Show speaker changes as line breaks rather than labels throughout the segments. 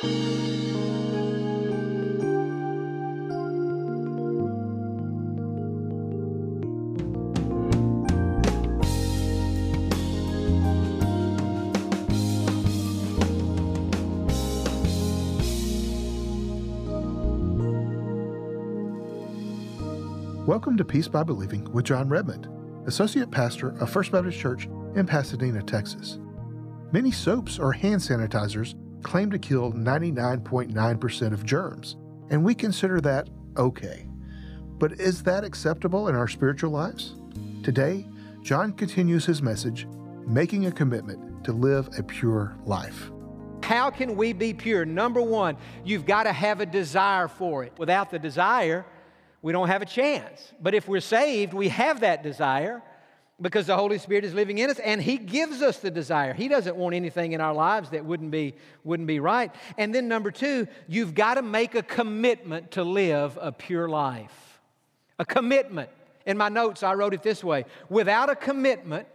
Welcome to Peace by Believing with Jon Redmond, Associate Pastor of First Baptist Church in Pasadena, Texas. Many soaps or hand sanitizers claim to kill 99.9% of germs, and we consider that okay. But is that acceptable in our spiritual lives? Today, Jon continues his message, making a commitment to live a pure life.
How can we be pure? Number one, you've got to have a desire for it. Without the desire, we don't have a chance. But if we're saved, we have that desire because the Holy Spirit is living in us and He gives us the desire. He doesn't want anything in our lives that wouldn't be, wouldn't be right. And then, number two, you've got to make a commitment to live a pure life. A commitment. In my notes, I wrote it this way without a commitment,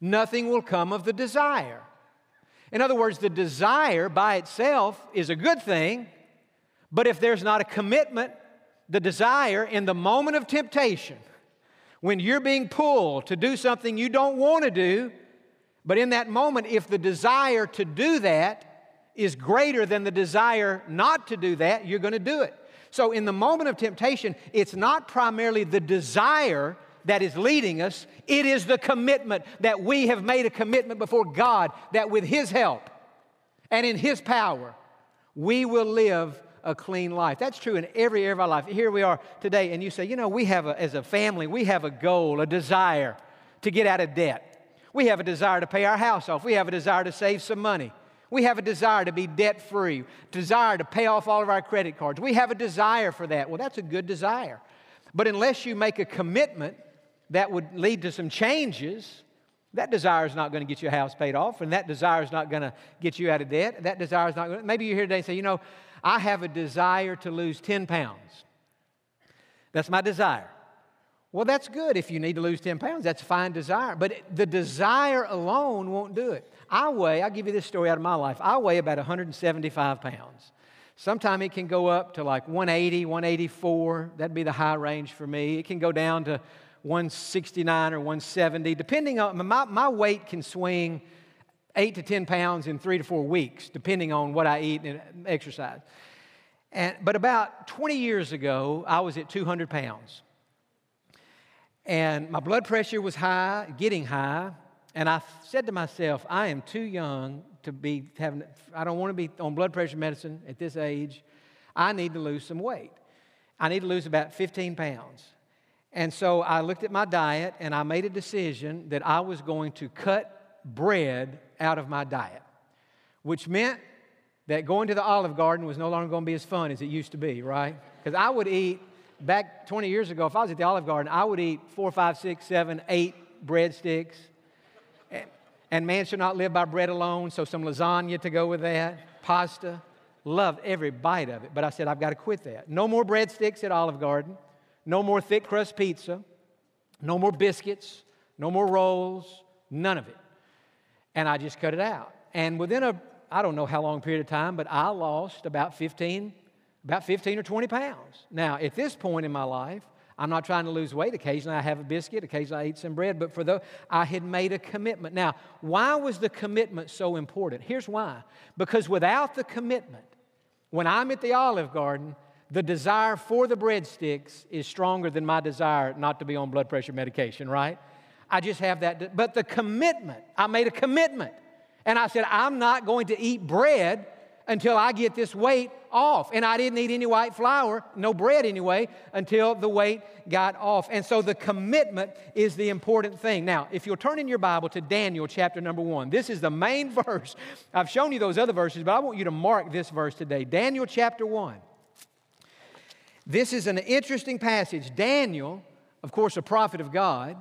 nothing will come of the desire. In other words, the desire by itself is a good thing, but if there's not a commitment, the desire in the moment of temptation, when you're being pulled to do something you don't want to do, but in that moment, if the desire to do that is greater than the desire not to do that, you're going to do it. So, in the moment of temptation, it's not primarily the desire that is leading us, it is the commitment that we have made a commitment before God that with His help and in His power, we will live a clean life. That's true in every area of our life. Here we are today, and you say, you know, we have, a, as a family, we have a goal, a desire to get out of debt. We have a desire to pay our house off. We have a desire to save some money. We have a desire to be debt free, desire to pay off all of our credit cards. We have a desire for that. Well, that's a good desire. But unless you make a commitment that would lead to some changes, that desire is not going to get your house paid off, and that desire is not going to get you out of debt. That desire is not going to, maybe you're here today and say, you know, I have a desire to lose 10 pounds. That's my desire. Well, that's good if you need to lose 10 pounds. That's a fine desire. But the desire alone won't do it. I weigh, I'll give you this story out of my life. I weigh about 175 pounds. Sometimes it can go up to like 180, 184. That'd be the high range for me. It can go down to 169 or 170, depending on my, my weight can swing eight to 10 pounds in three to four weeks, depending on what I eat and exercise. And, but about 20 years ago, I was at 200 pounds. And my blood pressure was high, getting high. And I said to myself, I am too young to be having, I don't want to be on blood pressure medicine at this age. I need to lose some weight. I need to lose about 15 pounds. And so I looked at my diet and I made a decision that I was going to cut bread out of my diet, which meant that going to the Olive Garden was no longer going to be as fun as it used to be, right? Because I would eat, back 20 years ago, if I was at the Olive Garden, I would eat four, five, six, seven, eight breadsticks. And man should not live by bread alone, so some lasagna to go with that, pasta. Loved every bite of it. But I said, I've got to quit that. No more breadsticks at Olive Garden. No more thick crust pizza. No more biscuits. No more rolls. None of it and I just cut it out. And within a, I don't know how long period of time, but I lost about 15, about 15 or 20 pounds. Now, at this point in my life, I'm not trying to lose weight. Occasionally I have a biscuit, occasionally I eat some bread, but for the, I had made a commitment. Now, why was the commitment so important? Here's why. Because without the commitment, when I'm at the Olive Garden, the desire for the breadsticks is stronger than my desire not to be on blood pressure medication, right? I just have that. But the commitment, I made a commitment. And I said, I'm not going to eat bread until I get this weight off. And I didn't eat any white flour, no bread anyway, until the weight got off. And so the commitment is the important thing. Now, if you'll turn in your Bible to Daniel chapter number one, this is the main verse. I've shown you those other verses, but I want you to mark this verse today. Daniel chapter one. This is an interesting passage. Daniel, of course, a prophet of God,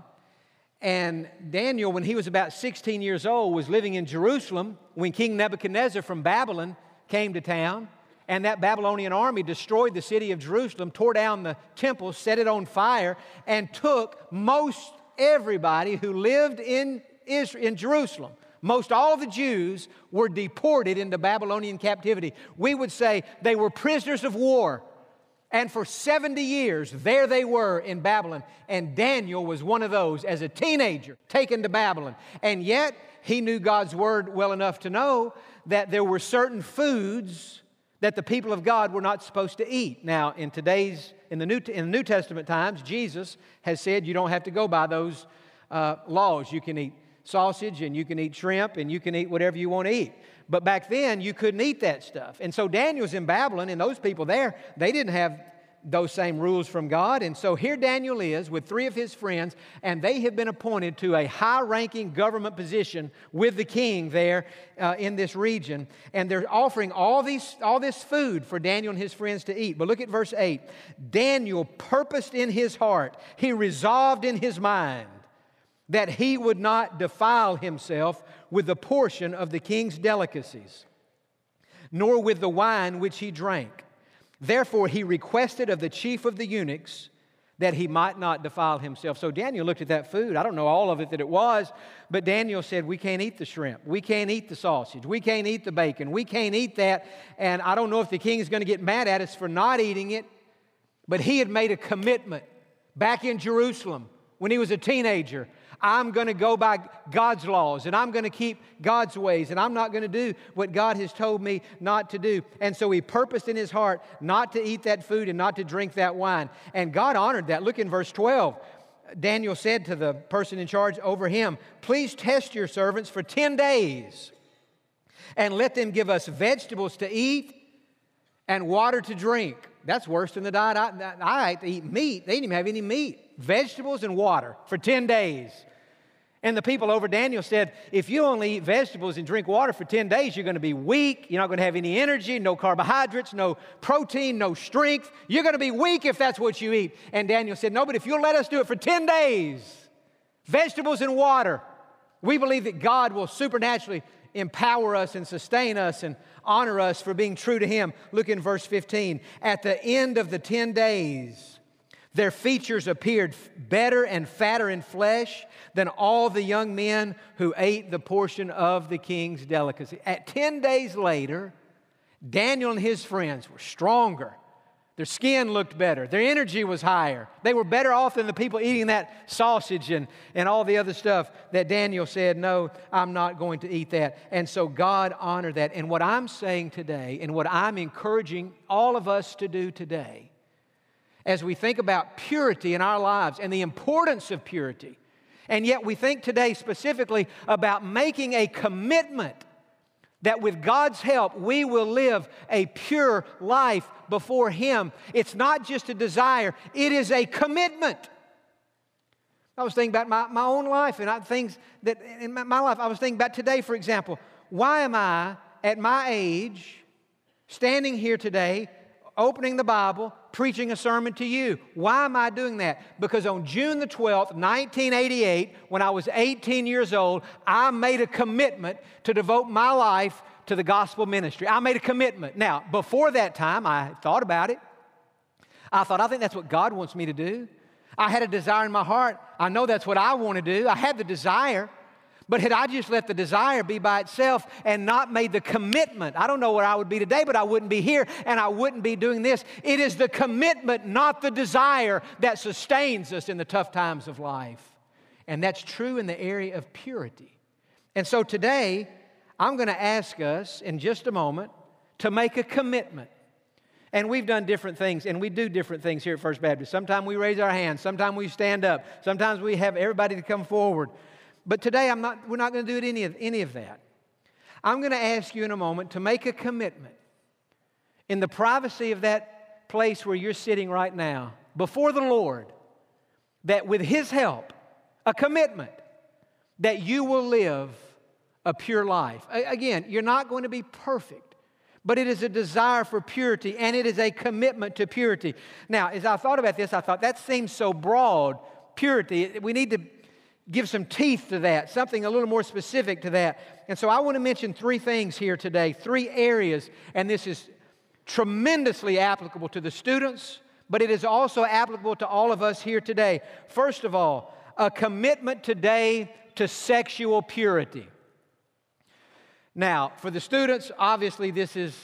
and Daniel, when he was about 16 years old, was living in Jerusalem when King Nebuchadnezzar from Babylon came to town. And that Babylonian army destroyed the city of Jerusalem, tore down the temple, set it on fire, and took most everybody who lived in, Israel, in Jerusalem Most all the Jews were deported into Babylonian captivity. We would say they were prisoners of war. And for 70 years, there they were in Babylon. And Daniel was one of those as a teenager taken to Babylon. And yet, he knew God's word well enough to know that there were certain foods that the people of God were not supposed to eat. Now, in today's, in the New, in the New Testament times, Jesus has said you don't have to go by those uh, laws. You can eat sausage and you can eat shrimp and you can eat whatever you want to eat. But back then, you couldn't eat that stuff. And so Daniel's in Babylon, and those people there, they didn't have those same rules from God. And so here Daniel is with three of his friends, and they have been appointed to a high ranking government position with the king there uh, in this region. And they're offering all, these, all this food for Daniel and his friends to eat. But look at verse 8 Daniel purposed in his heart, he resolved in his mind that he would not defile himself with the portion of the king's delicacies, nor with the wine which he drank. Therefore, he requested of the chief of the eunuchs that he might not defile himself. So Daniel looked at that food. I don't know all of it that it was, but Daniel said, We can't eat the shrimp. We can't eat the sausage. We can't eat the bacon. We can't eat that. And I don't know if the king is going to get mad at us for not eating it, but he had made a commitment back in Jerusalem when he was a teenager I'm going to go by God's laws and I'm going to keep God's ways and I'm not going to do what God has told me not to do. And so he purposed in his heart not to eat that food and not to drink that wine. And God honored that. Look in verse 12. Daniel said to the person in charge over him, Please test your servants for 10 days and let them give us vegetables to eat and water to drink. That's worse than the diet I, I ate to eat meat. They didn't even have any meat. Vegetables and water for 10 days. And the people over Daniel said, if you only eat vegetables and drink water for 10 days, you're going to be weak. You're not going to have any energy, no carbohydrates, no protein, no strength. You're going to be weak if that's what you eat. And Daniel said, No, but if you'll let us do it for 10 days, vegetables and water, we believe that God will supernaturally empower us and sustain us and honor us for being true to Him. Look in verse 15. At the end of the 10 days, their features appeared better and fatter in flesh than all the young men who ate the portion of the king's delicacy. At 10 days later, Daniel and his friends were stronger. Their skin looked better. Their energy was higher. They were better off than the people eating that sausage and, and all the other stuff that Daniel said, No, I'm not going to eat that. And so God honored that. And what I'm saying today, and what I'm encouraging all of us to do today, as we think about purity in our lives and the importance of purity. And yet, we think today specifically about making a commitment that with God's help, we will live a pure life before Him. It's not just a desire, it is a commitment. I was thinking about my, my own life and I, things that in my, my life, I was thinking about today, for example. Why am I, at my age, standing here today, opening the Bible, preaching a sermon to you. Why am I doing that? Because on June the 12th, 1988, when I was 18 years old, I made a commitment to devote my life to the gospel ministry. I made a commitment. Now, before that time, I thought about it. I thought, I think that's what God wants me to do. I had a desire in my heart. I know that's what I want to do. I had the desire. But had I just let the desire be by itself and not made the commitment, I don't know where I would be today, but I wouldn't be here and I wouldn't be doing this. It is the commitment, not the desire, that sustains us in the tough times of life. And that's true in the area of purity. And so today, I'm going to ask us in just a moment to make a commitment. And we've done different things, and we do different things here at First Baptist. Sometimes we raise our hands, sometimes we stand up, sometimes we have everybody to come forward. But today, I'm not, we're not going to do any of, any of that. I'm going to ask you in a moment to make a commitment in the privacy of that place where you're sitting right now before the Lord that with His help, a commitment that you will live a pure life. Again, you're not going to be perfect, but it is a desire for purity and it is a commitment to purity. Now, as I thought about this, I thought that seems so broad, purity. We need to give some teeth to that, something a little more specific to that. And so I want to mention three things here today, three areas, and this is tremendously applicable to the students, but it is also applicable to all of us here today. First of all, a commitment today to sexual purity. Now, for the students, obviously this is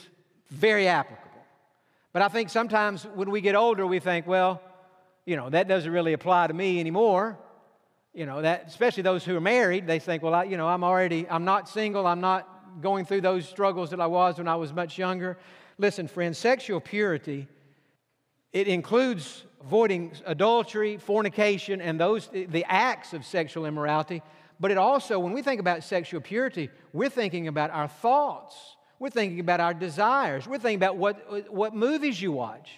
very applicable. But I think sometimes when we get older, we think, well, you know, that doesn't really apply to me anymore. You know, that especially those who are married, they think, well, I, you know, I'm already, I'm not single, I'm not going through those struggles that I was when I was much younger. Listen, friends, sexual purity, it includes avoiding adultery, fornication, and those the acts of sexual immorality. But it also, when we think about sexual purity, we're thinking about our thoughts. We're thinking about our desires. We're thinking about what, what movies you watch,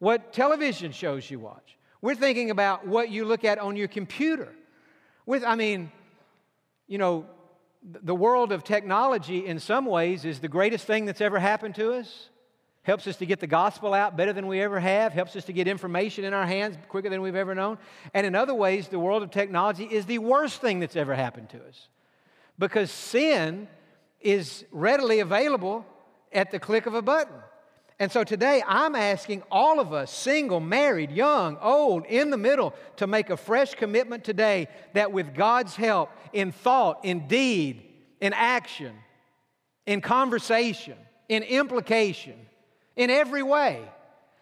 what television shows you watch. We're thinking about what you look at on your computer. With, I mean, you know, the world of technology in some ways is the greatest thing that's ever happened to us. Helps us to get the gospel out better than we ever have, helps us to get information in our hands quicker than we've ever known. And in other ways, the world of technology is the worst thing that's ever happened to us because sin is readily available at the click of a button. And so today I'm asking all of us, single, married, young, old, in the middle, to make a fresh commitment today that with God's help, in thought, in deed, in action, in conversation, in implication, in every way,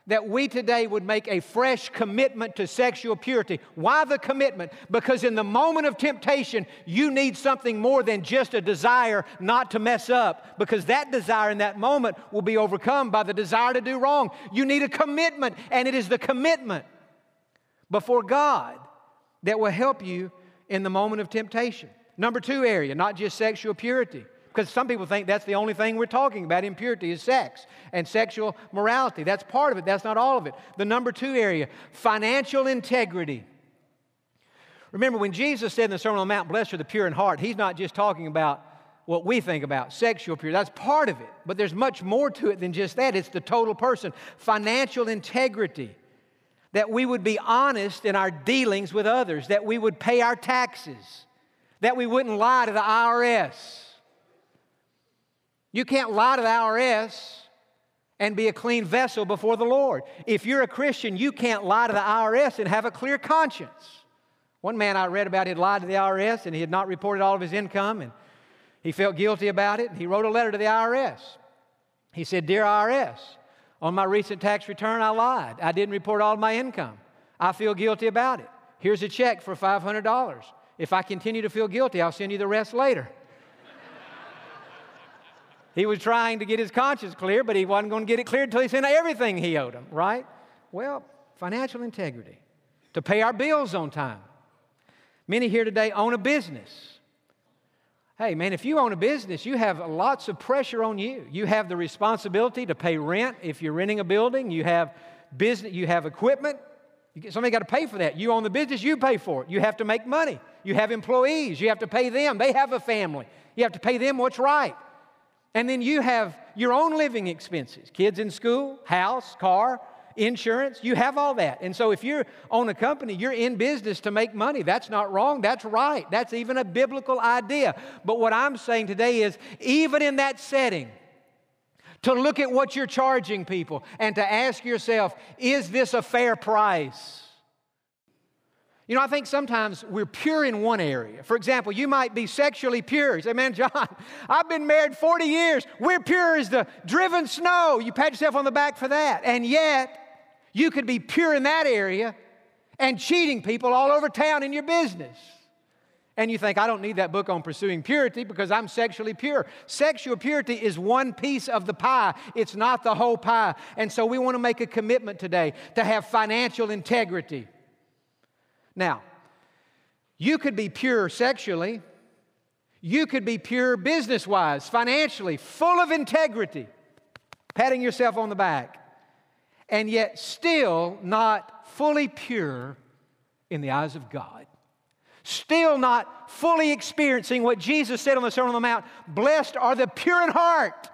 that we today would make a fresh commitment to sexual purity. Why the commitment? Because in the moment of temptation, you need something more than just a desire not to mess up, because that desire in that moment will be overcome by the desire to do wrong. You need a commitment, and it is the commitment before God that will help you in the moment of temptation. Number two area, not just sexual purity. Because some people think that's the only thing we're talking about impurity is sex and sexual morality. That's part of it, that's not all of it. The number two area, financial integrity. Remember, when Jesus said in the Sermon on the Mount, Blessed are the pure in heart, he's not just talking about what we think about sexual purity. That's part of it. But there's much more to it than just that. It's the total person. Financial integrity. That we would be honest in our dealings with others, that we would pay our taxes, that we wouldn't lie to the IRS you can't lie to the IRS and be a clean vessel before the Lord. If you're a Christian, you can't lie to the IRS and have a clear conscience. One man I read about had lied to the IRS and he had not reported all of his income and he felt guilty about it. He wrote a letter to the IRS. He said, Dear IRS, on my recent tax return, I lied. I didn't report all of my income. I feel guilty about it. Here's a check for $500. If I continue to feel guilty, I'll send you the rest later. He was trying to get his conscience clear, but he wasn't going to get it clear until he sent everything he owed him, right? Well, financial integrity, to pay our bills on time. Many here today own a business. Hey, man, if you own a business, you have lots of pressure on you. You have the responsibility to pay rent if you're renting a building. You have business, you have equipment. Somebody got to pay for that. You own the business, you pay for it. You have to make money. You have employees, you have to pay them. They have a family. You have to pay them what's right. And then you have your own living expenses kids in school, house, car, insurance. You have all that. And so if you own a company, you're in business to make money. That's not wrong. That's right. That's even a biblical idea. But what I'm saying today is even in that setting, to look at what you're charging people and to ask yourself, is this a fair price? You know, I think sometimes we're pure in one area. For example, you might be sexually pure. You say, man, Jon, I've been married 40 years. We're pure as the driven snow. You pat yourself on the back for that. And yet, you could be pure in that area and cheating people all over town in your business. And you think, I don't need that book on pursuing purity because I'm sexually pure. Sexual purity is one piece of the pie, it's not the whole pie. And so we want to make a commitment today to have financial integrity. Now, you could be pure sexually, you could be pure business wise, financially, full of integrity, patting yourself on the back, and yet still not fully pure in the eyes of God. Still not fully experiencing what Jesus said on the Sermon on the Mount blessed are the pure in heart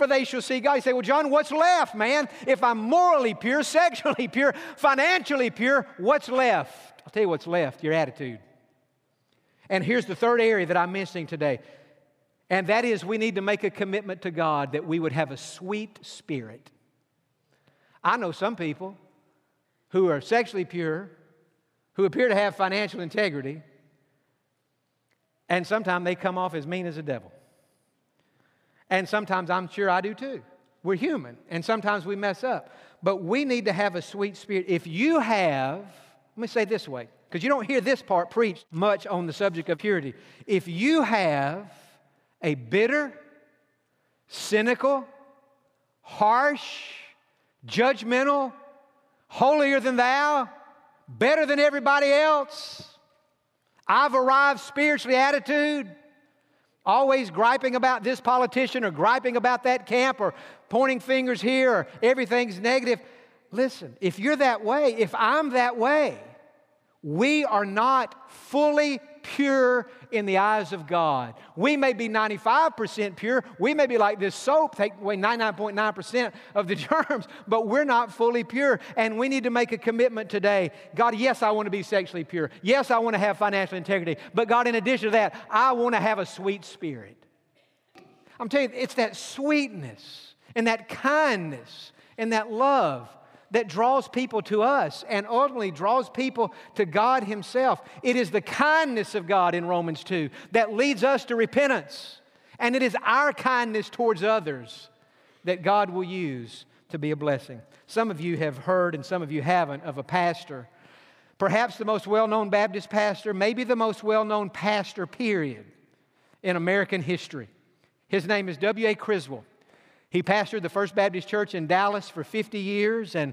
for they shall see God. You say, Well, Jon, what's left, man? If I'm morally pure, sexually pure, financially pure, what's left? I'll tell you what's left your attitude. And here's the third area that I'm missing today, and that is we need to make a commitment to God that we would have a sweet spirit. I know some people who are sexually pure, who appear to have financial integrity, and sometimes they come off as mean as a devil. And sometimes I'm sure I do too. We're human, and sometimes we mess up. But we need to have a sweet spirit. If you have, let me say this way, because you don't hear this part preached much on the subject of purity. If you have a bitter, cynical, harsh, judgmental, holier than thou, better than everybody else, I've arrived spiritually attitude, always griping about this politician or griping about that camp or pointing fingers here or everything's negative. Listen, if you're that way, if I'm that way, we are not fully pure in the eyes of God. We may be 95% pure. We may be like this soap, take away 99.9% of the germs, but we're not fully pure. And we need to make a commitment today. God, yes, I want to be sexually pure. Yes, I want to have financial integrity. But God, in addition to that, I want to have a sweet spirit. I'm telling you, it's that sweetness and that kindness and that love that draws people to us and ultimately draws people to God Himself. It is the kindness of God in Romans 2 that leads us to repentance. And it is our kindness towards others that God will use to be a blessing. Some of you have heard, and some of you haven't, of a pastor, perhaps the most well known Baptist pastor, maybe the most well known pastor, period, in American history. His name is W.A. Criswell. He pastored the First Baptist Church in Dallas for 50 years. And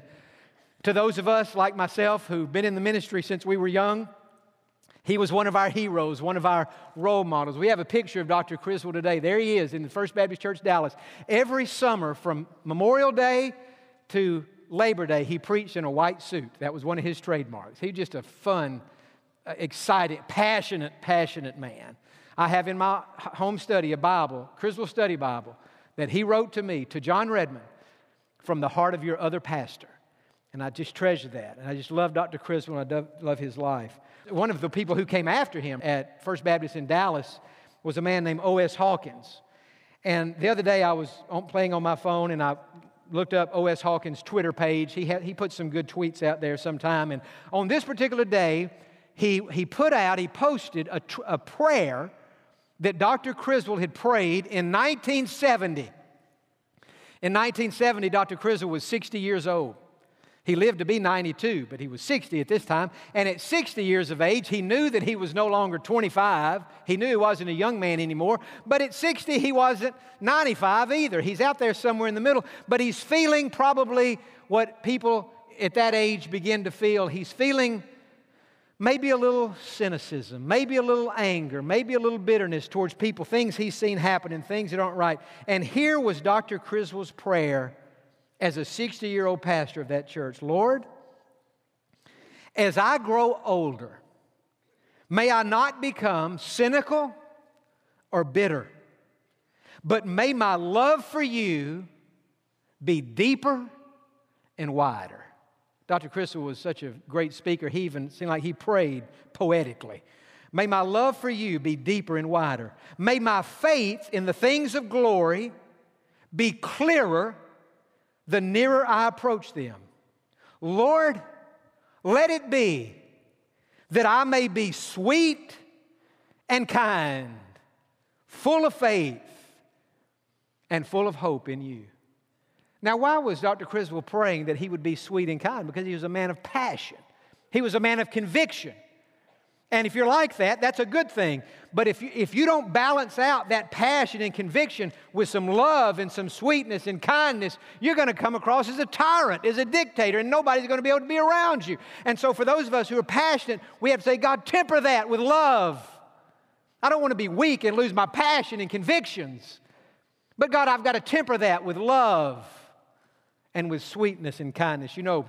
to those of us like myself who've been in the ministry since we were young, he was one of our heroes, one of our role models. We have a picture of Dr. Criswell today. There he is in the First Baptist Church, Dallas. Every summer from Memorial Day to Labor Day, he preached in a white suit. That was one of his trademarks. He's just a fun, uh, excited, passionate, passionate man. I have in my home study a Bible, Criswell Study Bible, that he wrote to me, to Jon Redmond, from the heart of your other pastor. And I just treasure that. And I just love Dr. Criswell and I love his life. One of the people who came after him at First Baptist in Dallas was a man named O.S. Hawkins. And the other day I was playing on my phone and I looked up O.S. Hawkins' Twitter page. He, had, he put some good tweets out there sometime. And on this particular day, he, he put out, he posted a, a prayer that Dr. Criswell had prayed in 1970. In 1970, Dr. Criswell was 60 years old. He lived to be 92, but he was 60 at this time. And at 60 years of age, he knew that he was no longer 25. He knew he wasn't a young man anymore. But at 60, he wasn't 95 either. He's out there somewhere in the middle. But he's feeling probably what people at that age begin to feel. He's feeling maybe a little cynicism, maybe a little anger, maybe a little bitterness towards people, things he's seen happen and things that aren't right. And here was Dr. Criswell's prayer as a 60 year old pastor of that church Lord, as I grow older, may I not become cynical or bitter, but may my love for you be deeper and wider. Dr. Criswell was such a great speaker, he even seemed like he prayed poetically. May my love for you be deeper and wider. May my faith in the things of glory be clearer the nearer I approach them. Lord, let it be that I may be sweet and kind, full of faith, and full of hope in you. Now, why was Dr. Criswell praying that he would be sweet and kind? Because he was a man of passion, he was a man of conviction. And if you're like that, that's a good thing. But if you, if you don't balance out that passion and conviction with some love and some sweetness and kindness, you're going to come across as a tyrant, as a dictator, and nobody's going to be able to be around you. And so, for those of us who are passionate, we have to say, God, temper that with love. I don't want to be weak and lose my passion and convictions. But, God, I've got to temper that with love and with sweetness and kindness. You know,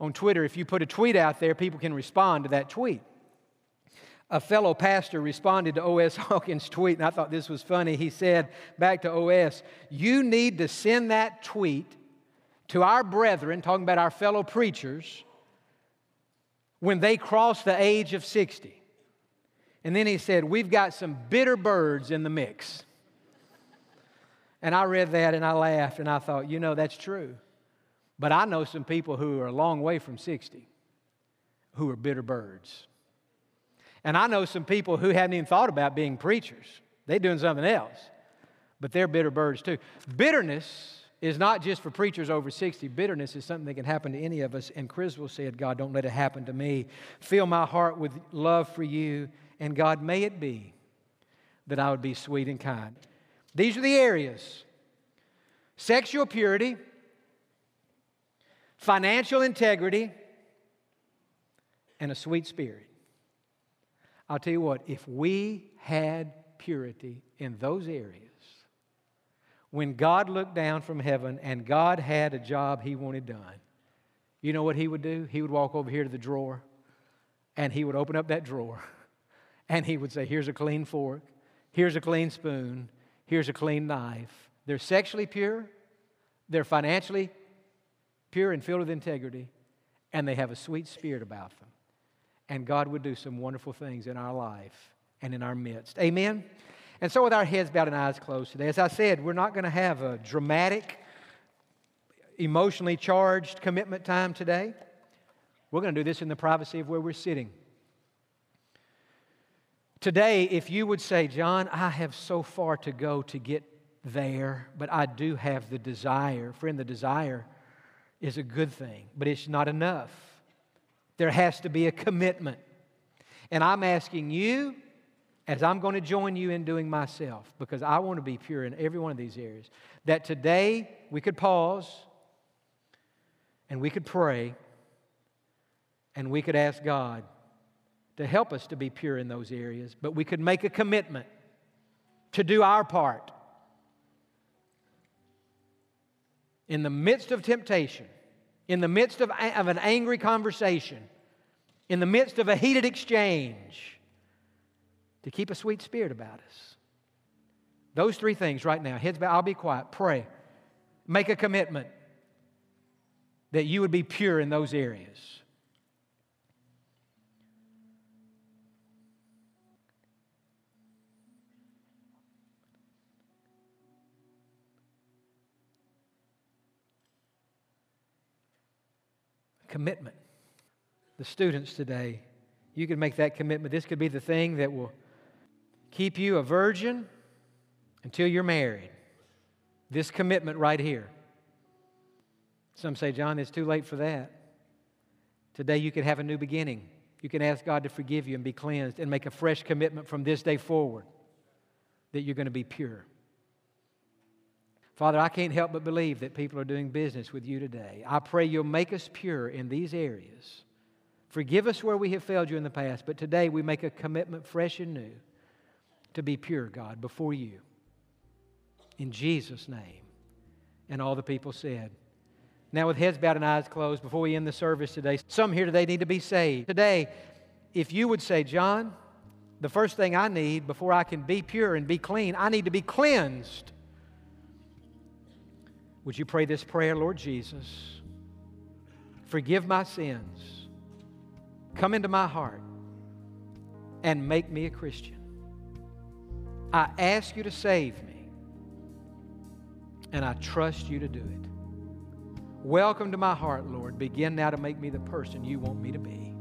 on Twitter, if you put a tweet out there, people can respond to that tweet a fellow pastor responded to O.S. Hawkins' tweet, and I thought this was funny. He said back to O.S., You need to send that tweet to our brethren, talking about our fellow preachers, when they cross the age of 60. And then he said, We've got some bitter birds in the mix. And I read that and I laughed and I thought, you know, that's true. But I know some people who are a long way from 60 who are bitter birds. And I know some people who haven't even thought about being preachers. They're doing something else. but they're bitter birds too. Bitterness is not just for preachers over 60. Bitterness is something that can happen to any of us. And Criswell said, God, don't let it happen to me. Fill my heart with love for you. And God, may it be that I would be sweet and kind. These are the areas sexual purity, financial integrity, and a sweet spirit. I'll tell you what, if we had purity in those areas, when God looked down from heaven and God had a job he wanted done, you know what he would do? He would walk over here to the drawer and he would open up that drawer and he would say, Here's a clean fork, here's a clean spoon, here's a clean knife. They're sexually pure, they're financially pure and filled with integrity, and they have a sweet spirit about them. And God would do some wonderful things in our life and in our midst. Amen? And so, with our heads bowed and eyes closed today, as I said, we're not going to have a dramatic, emotionally charged commitment time today. We're going to do this in the privacy of where we're sitting. Today, if you would say, Jon, I have so far to go to get there, but I do have the desire. Friend, the desire is a good thing, but it's not enough. There has to be a commitment. And I'm asking you, as I'm going to join you in doing myself, because I want to be pure in every one of these areas, that today we could pause and we could pray and we could ask God to help us to be pure in those areas, but we could make a commitment to do our part in the midst of temptation, in the midst of, of an angry conversation, in the midst of a heated exchange, to keep a sweet spirit about us. Those three things right now heads back, I'll be quiet, pray, make a commitment that you would be pure in those areas. Commitment. The students today, you can make that commitment. This could be the thing that will keep you a virgin until you're married. This commitment right here. Some say, Jon, it's too late for that. Today you can have a new beginning. You can ask God to forgive you and be cleansed and make a fresh commitment from this day forward that you're going to be pure. Father, I can't help but believe that people are doing business with you today. I pray you'll make us pure in these areas. Forgive us where we have failed you in the past, but today we make a commitment fresh and new to be pure, God, before you. In Jesus' name. And all the people said. Now, with heads bowed and eyes closed, before we end the service today, some here today need to be saved. Today, if you would say, Jon, the first thing I need before I can be pure and be clean, I need to be cleansed would you pray this prayer, Lord Jesus? Forgive my sins. Come into my heart and make me a Christian. I ask you to save me, and I trust you to do it. Welcome to my heart, Lord. Begin now to make me the person you want me to be.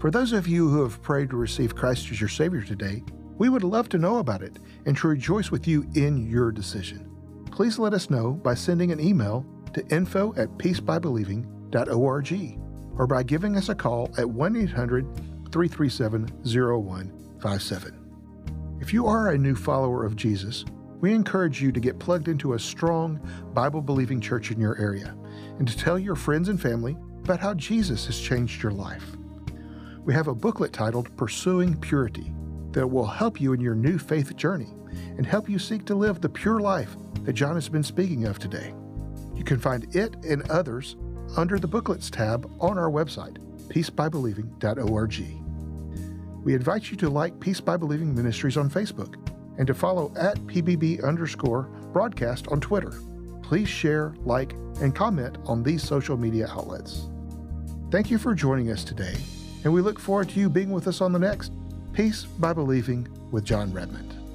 For those of you who have prayed to receive Christ as your Savior today, we would love to know about it and to rejoice with you in your decision please let us know by sending an email to info at peacebybelieving.org or by giving us a call at 1 800 337 0157. If you are a new follower of Jesus, we encourage you to get plugged into a strong, Bible believing church in your area and to tell your friends and family about how Jesus has changed your life. We have a booklet titled Pursuing Purity that will help you in your new faith journey and help you seek to live the pure life that Jon has been speaking of today. You can find it and others under the Booklets tab on our website, peacebybelieving.org. We invite you to like Peace by Believing Ministries on Facebook and to follow at PBB underscore broadcast on Twitter. Please share, like, and comment on these social media outlets. Thank you for joining us today, and we look forward to you being with us on the next Peace by Believing with Jon Redmond.